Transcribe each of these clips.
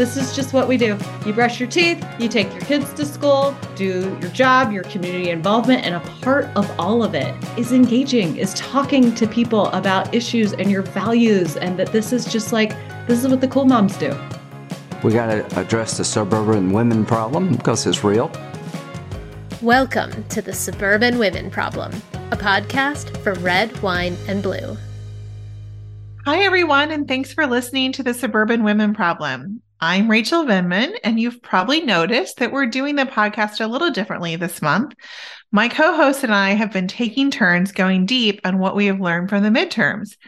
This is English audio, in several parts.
This is just what we do. You brush your teeth, you take your kids to school, do your job, your community involvement, and a part of all of it is engaging, is talking to people about issues and your values, and that this is just like, this is what the cool moms do. We got to address the suburban women problem because it's real. Welcome to the Suburban Women Problem, a podcast for red, wine, and blue. Hi, everyone, and thanks for listening to the Suburban Women Problem. I'm Rachel Vindman, and you've probably noticed that we're doing the podcast a little differently this month. My co host and I have been taking turns going deep on what we have learned from the midterms.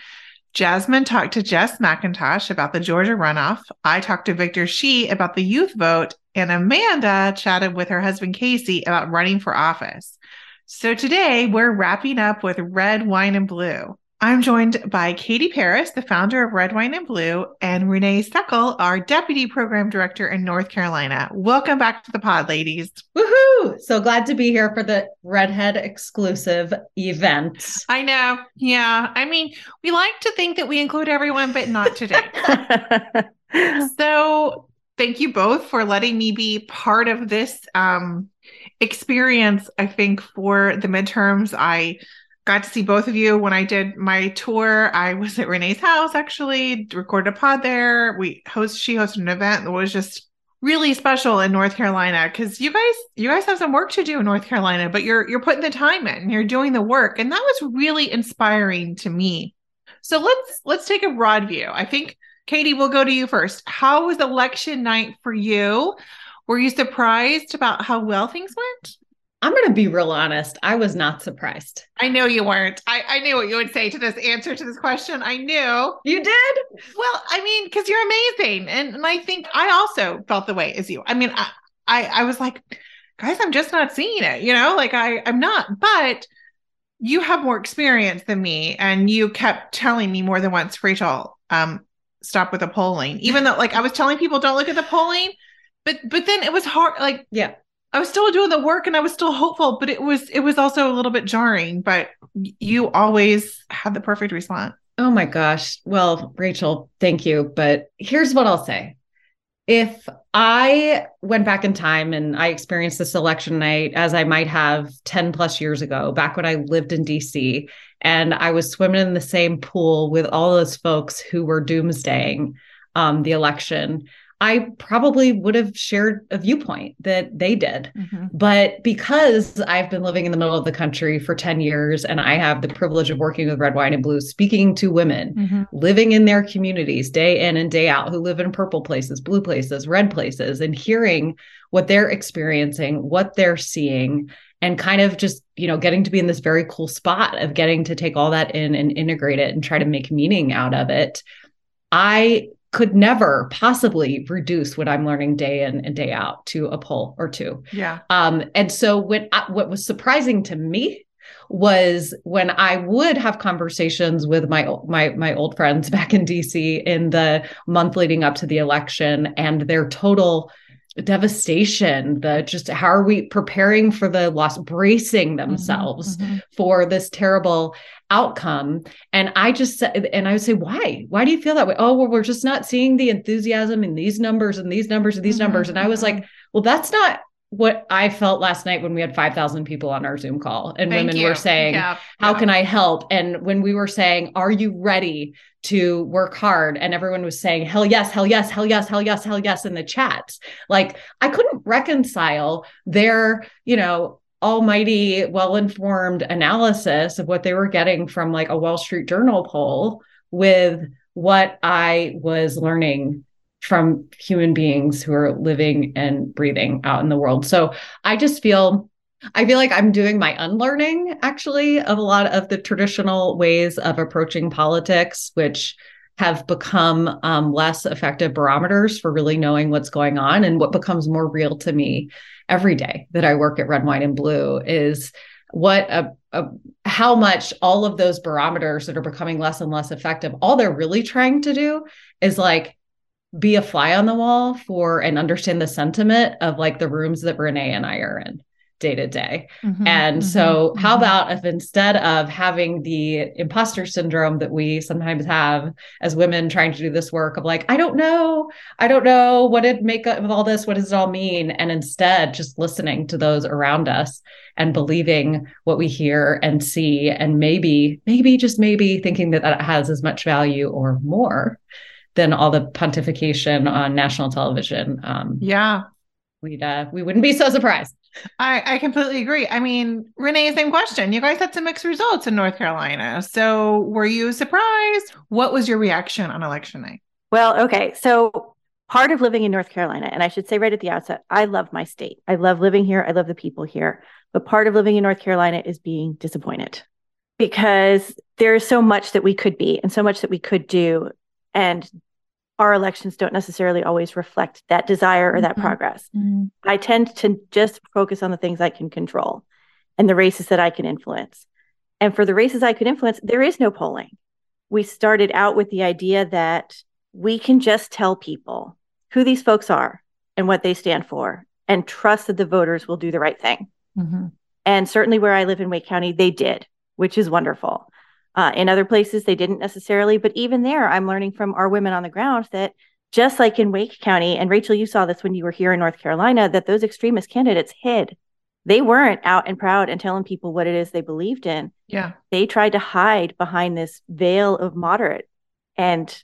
Jasmine talked to Jess McIntosh about the Georgia runoff. I talked to Victor Shi about the youth vote, and Amanda chatted with her husband Casey about running for office. So today we're wrapping up with red, wine, and blue. I'm joined by Katie Paris, the founder of Red Wine and Blue, and Renee Sekel, our deputy program director in North Carolina. Welcome back to the pod, ladies. Woohoo! So glad to be here for the Redhead exclusive event. I know. Yeah. I mean, we like to think that we include everyone, but not today. so thank you both for letting me be part of this um, experience. I think for the midterms, I got to see both of you when I did my tour. I was at Renee's house actually, recorded a pod there. We host she hosted an event that was just really special in North Carolina because you guys you guys have some work to do in North Carolina, but you're you're putting the time in, you're doing the work, and that was really inspiring to me. So let's let's take a broad view. I think Katie, we'll go to you first. How was election night for you? Were you surprised about how well things went? I'm going to be real honest. I was not surprised. I know you weren't. I, I knew what you would say to this answer to this question. I knew. You did? Well, I mean, because you're amazing. And, and I think I also felt the way as you. I mean, I, I, I was like, guys, I'm just not seeing it, you know, like I, I'm not. But you have more experience than me. And you kept telling me more than once, Rachel, um, stop with the polling. Even though like I was telling people don't look at the polling. But but then it was hard like yeah I was still doing the work and I was still hopeful, but it was it was also a little bit jarring. But you always had the perfect response. Oh my gosh. Well, Rachel, thank you. But here's what I'll say. If I went back in time and I experienced this election night as I might have 10 plus years ago, back when I lived in DC, and I was swimming in the same pool with all those folks who were doomsdaying um, the election, I probably would have shared a viewpoint that they did. Mm-hmm. But because I've been living in the middle of the country for 10 years and I have the privilege of working with Red Wine and Blue, speaking to women mm-hmm. living in their communities day in and day out who live in purple places, blue places, red places, and hearing what they're experiencing, what they're seeing, and kind of just, you know, getting to be in this very cool spot of getting to take all that in and integrate it and try to make meaning out of it. I could never possibly reduce what I'm learning day in and day out to a poll or two. Yeah. Um, and so what I, what was surprising to me was when I would have conversations with my my my old friends back in DC in the month leading up to the election and their total devastation the just how are we preparing for the loss bracing mm-hmm, themselves mm-hmm, for this terrible outcome. And i just said and i would say why? Why do you feel that way? Oh well we're just not seeing the enthusiasm in these numbers and these numbers and these mm-hmm, numbers. And i was like mm-hmm. well that's not what I felt last night when we had 5,000 people on our Zoom call and Thank women you. were saying, yeah, How yeah. can I help? And when we were saying, Are you ready to work hard? And everyone was saying, Hell yes, hell yes, hell yes, hell yes, hell yes in the chats. Like I couldn't reconcile their, you know, almighty, well informed analysis of what they were getting from like a Wall Street Journal poll with what I was learning from human beings who are living and breathing out in the world. So I just feel I feel like I'm doing my unlearning actually of a lot of the traditional ways of approaching politics, which have become um, less effective barometers for really knowing what's going on. And what becomes more real to me every day that I work at Red, Wine, and Blue is what a, a, how much all of those barometers that are becoming less and less effective all they're really trying to do is like be a fly on the wall for and understand the sentiment of like the rooms that Renee and I are in day to day. Mhm, And mhm, so, how mhm. about if instead of having the imposter syndrome that we sometimes have as women trying to do this work of like, I don't know, I don't know what did make of all this, what does it all mean? And instead, just listening to those around us and believing what we hear and see, and maybe, maybe, just maybe thinking that that has as much value or more than all the pontification on national television. Um, Yeah, we'd uh, we wouldn't be so surprised. I, I completely agree. I mean, Renee, same question. You guys had some mixed results in North Carolina. So were you surprised? What was your reaction on election night? Well, okay. So part of living in North Carolina, and I should say right at the outset, I love my state. I love living here. I love the people here. But part of living in North Carolina is being disappointed because there's so much that we could be and so much that we could do. And our elections don't necessarily always reflect that desire or that Mhm. progress. I tend to just focus on the things I can control and the races that I can influence. And for the races I could influence, there is no polling. We started out with the idea that we can just tell people who these folks are and what they stand for and trust that the voters will do the right thing. And certainly where I live in Wake County, they did, which is wonderful. Uh, in other places, they didn't necessarily, but even there, I'm learning from our women on the ground that just like in Wake County, and Rachel, you saw this when you were here in North Carolina, that those extremist candidates hid. They weren't out and proud and telling people what it is they believed in. Yeah. They tried to hide behind this veil of moderate. And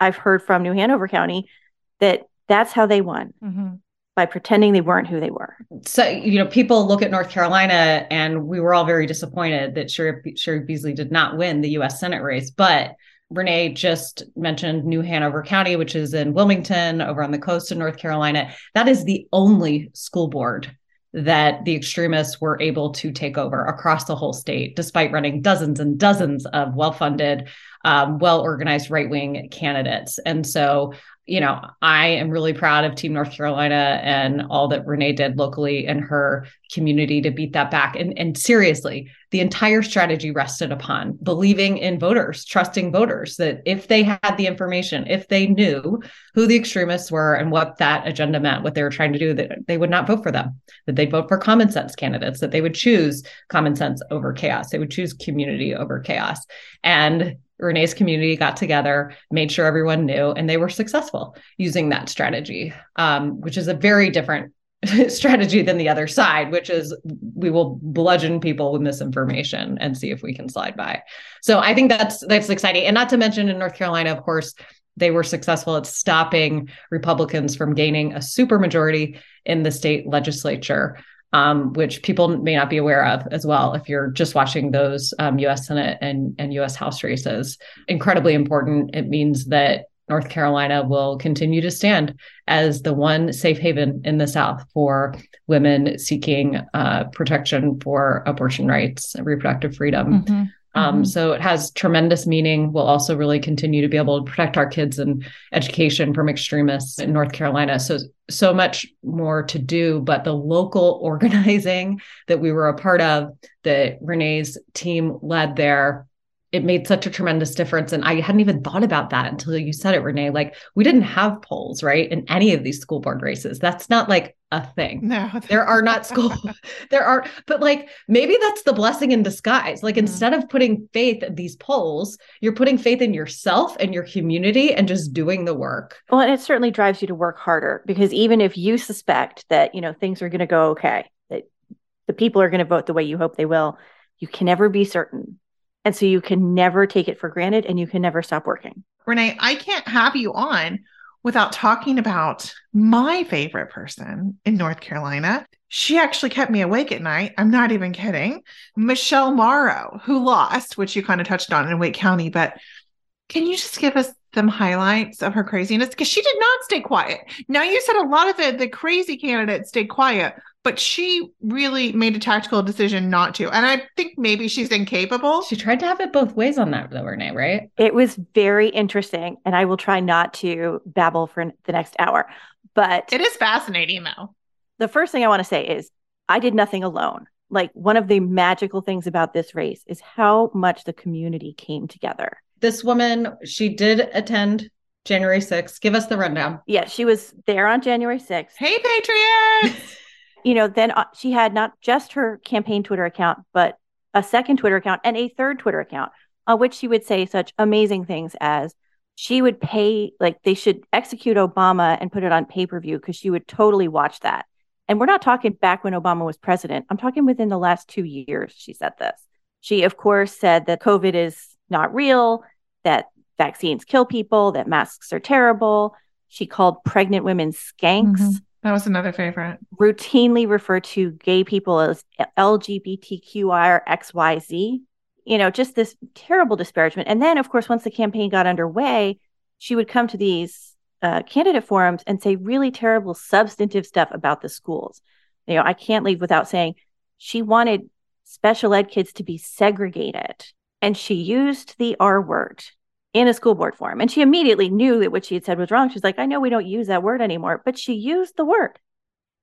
I've heard from New Hanover County that that's how they won Mhm. By pretending they weren't who they were. so you know people look at north carolina and we were all very disappointed that cheri, cheri beasley did not win the u.s senate race but renee just mentioned new hanover county which is in wilmington over on the coast of north carolina that is the only school board that the extremists were able to take over across the whole state despite running dozens and dozens of well-funded um, well-organized right-wing candidates and so you know, I am really proud of Team North Carolina and all that Renee did locally in her community to beat that back. And, and seriously, the entire strategy rested upon believing in voters, trusting voters that if they had the information, if they knew who the extremists were and what that agenda meant, what they were trying to do, that they would not vote for them, that they'd vote for common sense candidates, that they would choose common sense over chaos, they would choose community over chaos. And Renee's community got together, made sure everyone knew, and they were successful using that strategy, um, which is a very different strategy than the other side, which is we will bludgeon people with misinformation and see if we can slide by. So I think that's that's exciting, and not to mention in North Carolina, of course, they were successful at stopping Republicans from gaining a supermajority in the state legislature um, which people may not be aware of as well if you're just watching those um, US Senate and, and US House races. Incredibly important. It means that North Carolina will continue to stand as the one safe haven in the South for women seeking uh, protection for abortion rights reproductive freedom. Mhm. Um, Mhm. so it has tremendous meaning. We'll also really continue to be able to protect our kids and education from extremists in North Carolina. So so much more to do, but the local organizing that we were a part of, that Renee's team led there, it made such a tremendous difference. And I hadn't even thought about that until you said it, Renee. Like we didn't have polls, right, in any of these school board races. That's not like a thing No, there are not school there are but like maybe that's the blessing in disguise like Mhm. instead of putting faith in these polls you're putting faith in yourself and your community and just doing the work Well, and it certainly drives you to work harder because even if you suspect that, you know, things are going to go okay, that the people are going to vote the way you hope they will, you can never be certain. And so you can never take it for granted and you can never stop working. Renee, I can't have you on without talking about my favorite person in North Carolina. She actually kept me awake at night. I'm not even kidding. Michelle Morrow, who lost, which you kind of touched on in Wake County. But can you just give us some highlights of her craziness? Because she did not stay quiet. Now, you said a lot of the, the crazy candidates stayed quiet, but she really made a tactical decision not to. And I think maybe she's incapable. she tried to have it both ways on that though renee right It was very interesting. And I will try not to babble for the next hour. But It is fascinating, though. the first thing I want to say is I did nothing alone. Like one of the magical things about this race is how much the community came together. this woman she did attend january 6th give us the rundown Yeah, she was there on January 6th. Hey, Patriots! you know, then uh, she had not just her campaign Twitter account, but a second Twitter account and a third Twitter account on which she would say such amazing things as she would pay, like they should execute Obama and put it on pay per view because she would totally watch that. And we're not talking back when Obama was president. I'm talking within the last two years, she said this. She, of course, said that COVID is not real, that vaccines kill people, that masks are terrible. She called pregnant women skanks. Mm-hmm. That was another favorite. Routinely refer to gay people as LGBTQI or XYZ. You know, just this terrible disparagement. And then, of course, once the campaign got underway, she would come to these uh, candidate forums and say really terrible substantive stuff about the schools. You know, I can't leave without saying she wanted special ed kids to be segregated. And she used the R word in a school board forum. And she immediately knew that what she had said was wrong. She's like, I know we don't use that word anymore, but she used the word.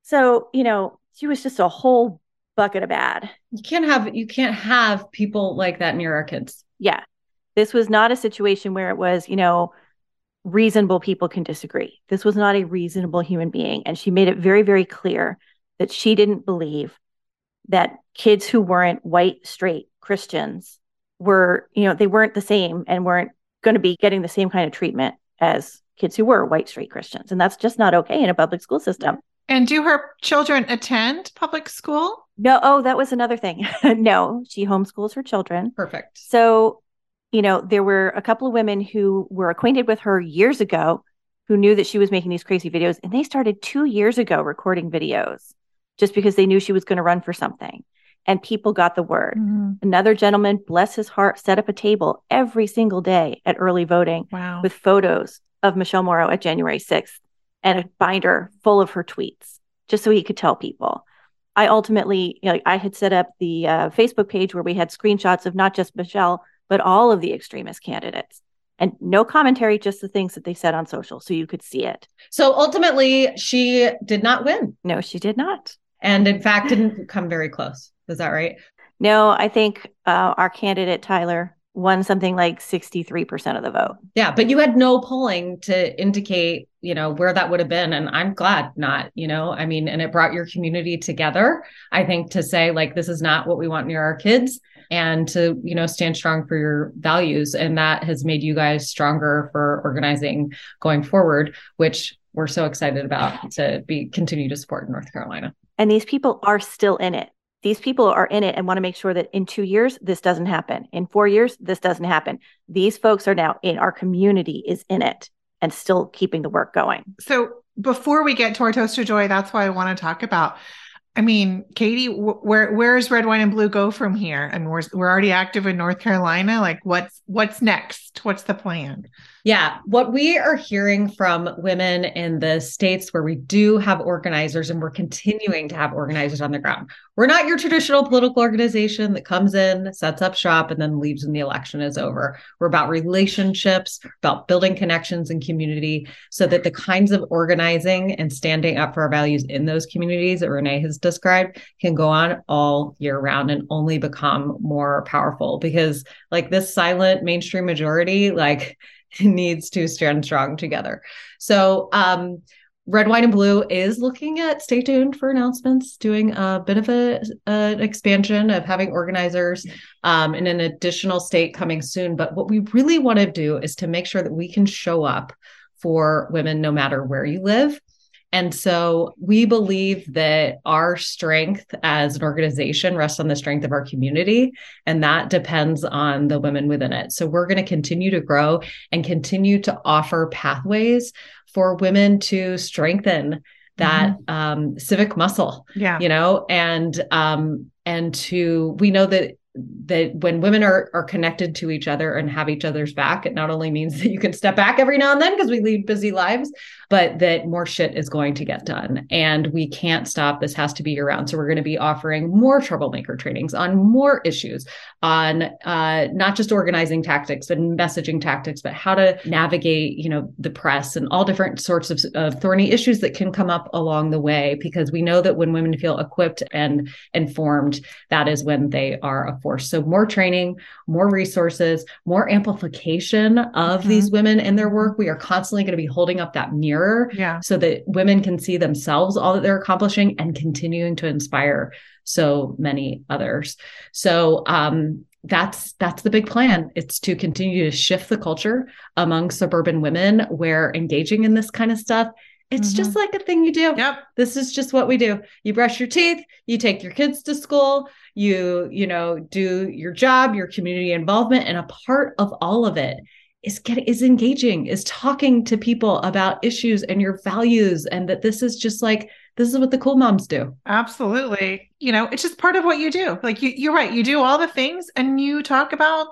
So, you know, she was just a whole bucket of bad. You can't have you can't have people like that near our kids. Yeah. This was not a situation where it was, you know, reasonable people can disagree. This was not a reasonable human being. And she made it very, very clear that she didn't believe that kids who weren't white, straight Christians were, you know, they weren't the same and weren't going to be getting the same kind of treatment as kids who were white straight Christians. And that's just not okay in a public school system. And do her children attend public school? No. Oh, that was another thing. no, she homeschools her children. Perfect. So, you know, there were a couple of women who were acquainted with her years ago who knew that she was making these crazy videos. And they started two years ago recording videos just because they knew she was going to run for something and people got the word. Mm-hmm. Another gentleman, bless his heart, set up a table every single day at early voting wow. with photos of Michelle Morrow at January 6th and a binder full of her tweets, just so he could tell people. I ultimately, you know, I had set up the uh, Facebook page where we had screenshots of not just Michelle, but all of the extremist candidates. And no commentary, just the things that they said on social. So you could see it. So ultimately, she did not win. No, she did not. And in fact, didn't come very close. Is that right? No, I think uh, our candidate, Tyler, won something like 63% of the vote. Yeah, but you had no polling to indicate, you know, where that would have been and I'm glad not, you know. I mean, and it brought your community together, I think to say like this is not what we want near our kids and to, you know, stand strong for your values and that has made you guys stronger for organizing going forward, which we're so excited about to be continue to support in North Carolina. And these people are still in it these people are in it and want to make sure that in two years this doesn't happen in four years this doesn't happen these folks are now in our community is in it and still keeping the work going so before we get to our toast joy that's why i want to talk about I mean, Katie, where where's red, wine, and blue go from here? I mean, we're we're already active in North Carolina. Like, what's what's next? What's the plan? Yeah, what we are hearing from women in the states where we do have organizers and we're continuing to have organizers on the ground. We're not your traditional political organization that comes in, sets up shop, and then leaves when the election is over. We're about relationships, about building connections and community so that the kinds of organizing and standing up for our values in those communities that Renee has described can go on all year round and only become more powerful because, like, this silent mainstream majority, like, needs to stand strong together. So, um, Red, Wine, and Blue is looking at stay tuned for announcements, doing a bit of a, an expansion of having organizers um, in an additional state coming soon. But what we really want to do is to make sure that we can show up for women no matter where you live and so we believe that our strength as an organization rests on the strength of our community, and that depends on the women within it. So we're going to continue to grow and continue to offer pathways for women to strengthen that mm-hmm. um, civic muscle. Yeah. You know, and um, and to we know that that when women are are connected to each other and have each other's back, it not only means that you can step back every now and then because we lead busy lives, but that more shit is going to get done. And we can't stop. This has to be year round. So we're going to be offering more troublemaker trainings on more issues, on uh, not just organizing tactics and messaging tactics, but how to navigate, you know, the press and all different sorts of, of thorny issues that can come up along the way. Because we know that when women feel equipped and informed, that is when they are a force. So more training, more resources, more amplification of mm-hmm. these women in their work. We are constantly going to be holding up that mirror yeah. so that women can see themselves, all that they're accomplishing, and continuing to inspire so many others. So um, that's that's the big plan it's to continue to shift the culture among suburban women where engaging in this kind of stuff it's mm-hmm. just like a thing you do yep this is just what we do you brush your teeth you take your kids to school you you know do your job your community involvement and a part of all of it is getting is engaging is talking to people about issues and your values and that this is just like this is what the cool moms do. Absolutely. You know, it's just part of what you do. Like you, you're right. You do all the things and you talk about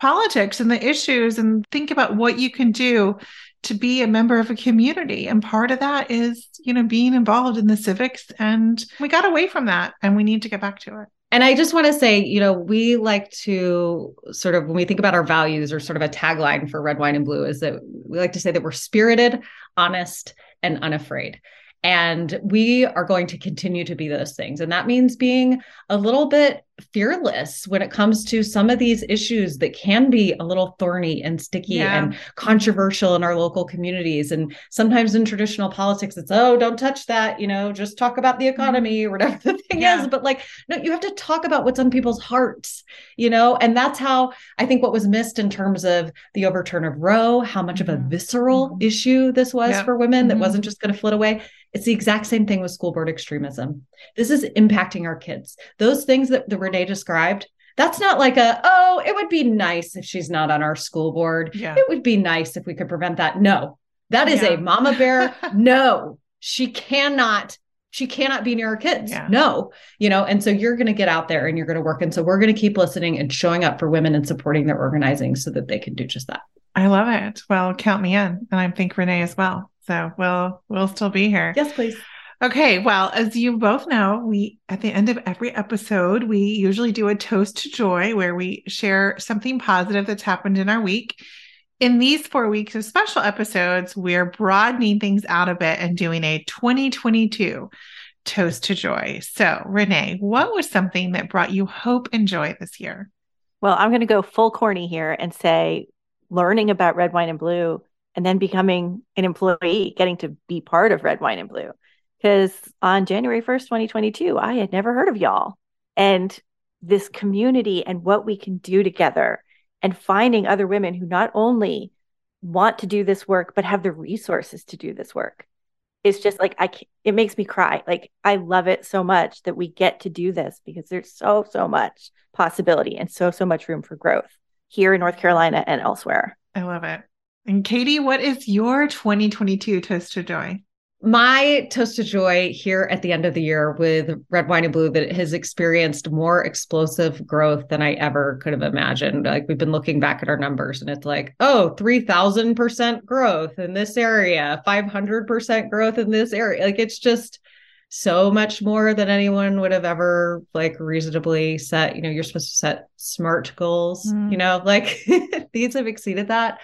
politics and the issues and think about what you can do to be a member of a community. And part of that is, you know, being involved in the civics. And we got away from that and we need to get back to it. And I just want to say, you know, we like to sort of, when we think about our values or sort of a tagline for Red Wine and Blue, is that we like to say that we're spirited, honest, and unafraid. And we are going to continue to be those things. And that means being a little bit fearless when it comes to some of these issues that can be a little thorny and sticky yeah. and controversial in our local communities. And sometimes in traditional politics, it's, oh, don't touch that, you know, just talk about the mm-hmm. economy or whatever the thing yeah. is. But like, no, you have to talk about what's on people's hearts, you know? And that's how I think what was missed in terms of the overturn of Roe, how much mm-hmm. of a mm-hmm. visceral mm-hmm. issue this was yep. for women that mm-hmm. wasn't just going to flit away. It's the exact same thing with school board extremism. This is impacting our kids. Those things that the Renee described, that's not like a, oh, it would be nice if she's not on our school board. Yeah. It would be nice if we could prevent that. No, that is yeah. a mama bear. no, she cannot she cannot be near her kids. Yeah. No, you know, and so you're going to get out there and you're going to work. And so we're going to keep listening and showing up for women and supporting their organizing so that they can do just that. I love it. Well, count me in. And I think Renee as well. So we'll we'll still be here. Yes, please. Okay, well, as you both know, we at the end of every episode, we usually do a toast to joy where we share something positive that's happened in our week. In these four weeks of special episodes, we're broadening things out a bit and doing a 2022 toast to joy. So, Renee, what was something that brought you hope and joy this year? Well, I'm going to go full corny here and say learning about red wine and blue and then becoming an employee, getting to be part of Red Wine and Blue. Because on January 1st, 2022, I had never heard of y'all. And this community and what we can do together and finding other women who not only want to do this work, but have the resources to do this work. It's just like, I, it makes me cry. Like, I love it so much that we get to do this because there's so, so much possibility and so, so much room for growth here in North Carolina and elsewhere. I love it. And Katie, what is your 2022 toast to joy? My toast to joy here at the end of the year with Red Wine and Blue that has experienced more explosive growth than I ever could have imagined. Like we've been looking back at our numbers and it's like, oh, 3000% growth in this area, 500% growth in this area. Like it's just so much more than anyone would have ever like reasonably set. You know, you're supposed to set smart goals, mm. you know, like these have exceeded that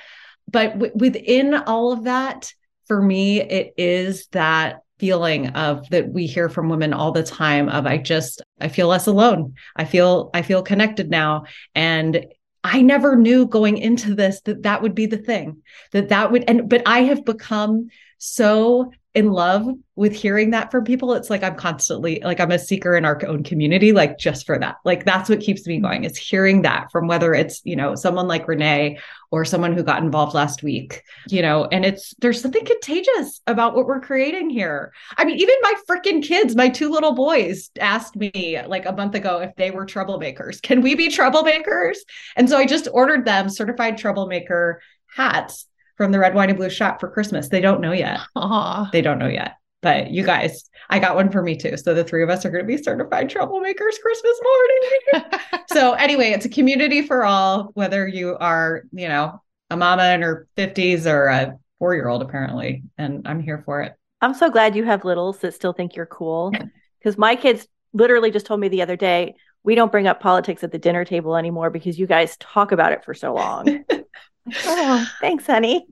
but w- within all of that, for me, it is that feeling of that we hear from women all the time of I just I feel less alone. I feel I feel connected now and I never knew going into this that that would be the thing that that would and but I have become so in love with hearing that from people. It's like I'm constantly like I'm a seeker in our own community, like just for that. Like that's what keeps me going is hearing that from whether it's, you know, someone like Renee or someone who got involved last week, you know, and it's there's something contagious about what we're creating here. I mean, even my freaking kids, my two little boys asked me like a month ago if they were troublemakers. Can we be troublemakers? And so I just ordered them certified troublemaker hats from the red wine and blue shop for Christmas. They don't know yet. Aww. They don't know yet. But you guys, I got one for me too. So the three of us are going to be certified troublemakers Christmas morning. so anyway, it's a community for all, whether you are, you know, a mama in her 50s or a four year old, apparently. And I'm here for it. I'm so glad you have littles that still think you're cool. Because my kids literally just told me the other day, we don't bring up politics at the dinner table anymore because you guys talk about it for so long. oh, thanks, honey.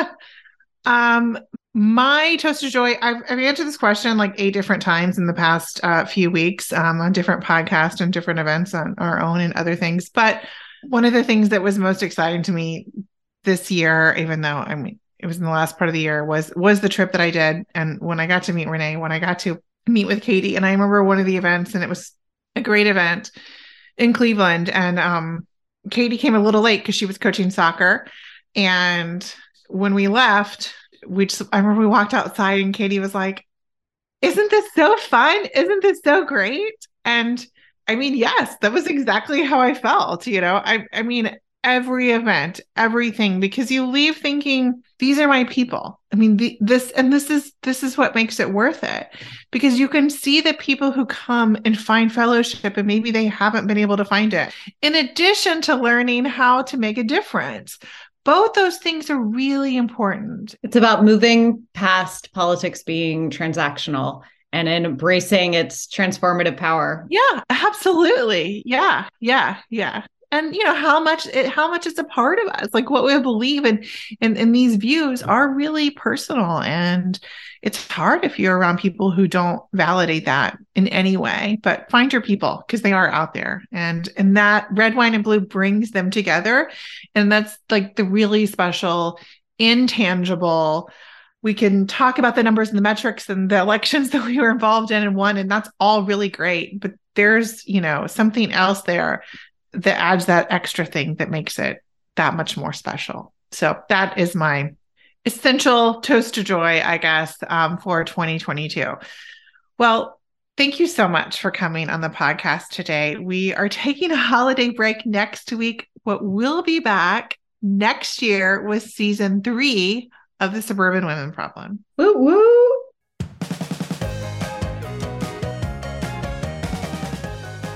um, my toast of joy, I've, I've, answered this question like eight different times in the past uh, few weeks um, on different podcasts and different events on our own and other things. But one of the things that was most exciting to me this year, even though I mean it was in the last part of the year, was was the trip that I did. And when I got to meet Renee, when I got to meet with Katie, and I remember one of the events, and it was a great event in Cleveland. And um, Katie came a little late because she was coaching soccer. And when we left, we just, I remember we walked outside and Katie was like, Isn't this so fun? Isn't this so great? And I mean, yes, that was exactly how I felt. You know, I, I mean, every event, everything, because you leave thinking, these are my people. I mean, the, this and this is this is what makes it worth it, because you can see the people who come and find fellowship, and maybe they haven't been able to find it. In addition to learning how to make a difference, both those things are really important. It's about moving past politics being transactional and embracing its transformative power. Yeah, absolutely. Yeah, yeah, yeah. And you know how much it how much it's a part of us, like what we believe in, and and these views are really personal, and it's hard if you're around people who don't validate that in any way but find your people because they are out there and and that red wine and blue brings them together and that's like the really special intangible we can talk about the numbers and the metrics and the elections that we were involved in and won and that's all really great but there's you know something else there that adds that extra thing that makes it that much more special so that is my essential toast to joy, I guess, um, for 2022. Well, thank you so much for coming on the podcast today. We are taking a holiday break next week, but we'll be back next year with season three of the Suburban Women Problem. Woo woo!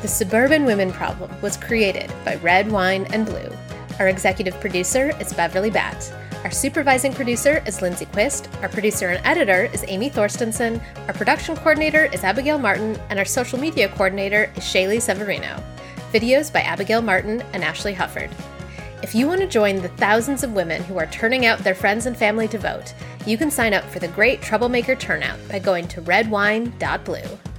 The Suburban Women Problem was created by Red Wine and Blue. Our executive producer is Beverly Batt. Our supervising producer is Lindsay Quist. Our producer and editor is Amy Thorstensen. Our production coordinator is Abigail Martin. And our social media coordinator is Shaylee Severino. Videos by Abigail Martin and Ashley Hufford. If you want to join the thousands of women who are turning out their friends and family to vote, you can sign up for the Great Troublemaker Turnout by going to redwine.blue.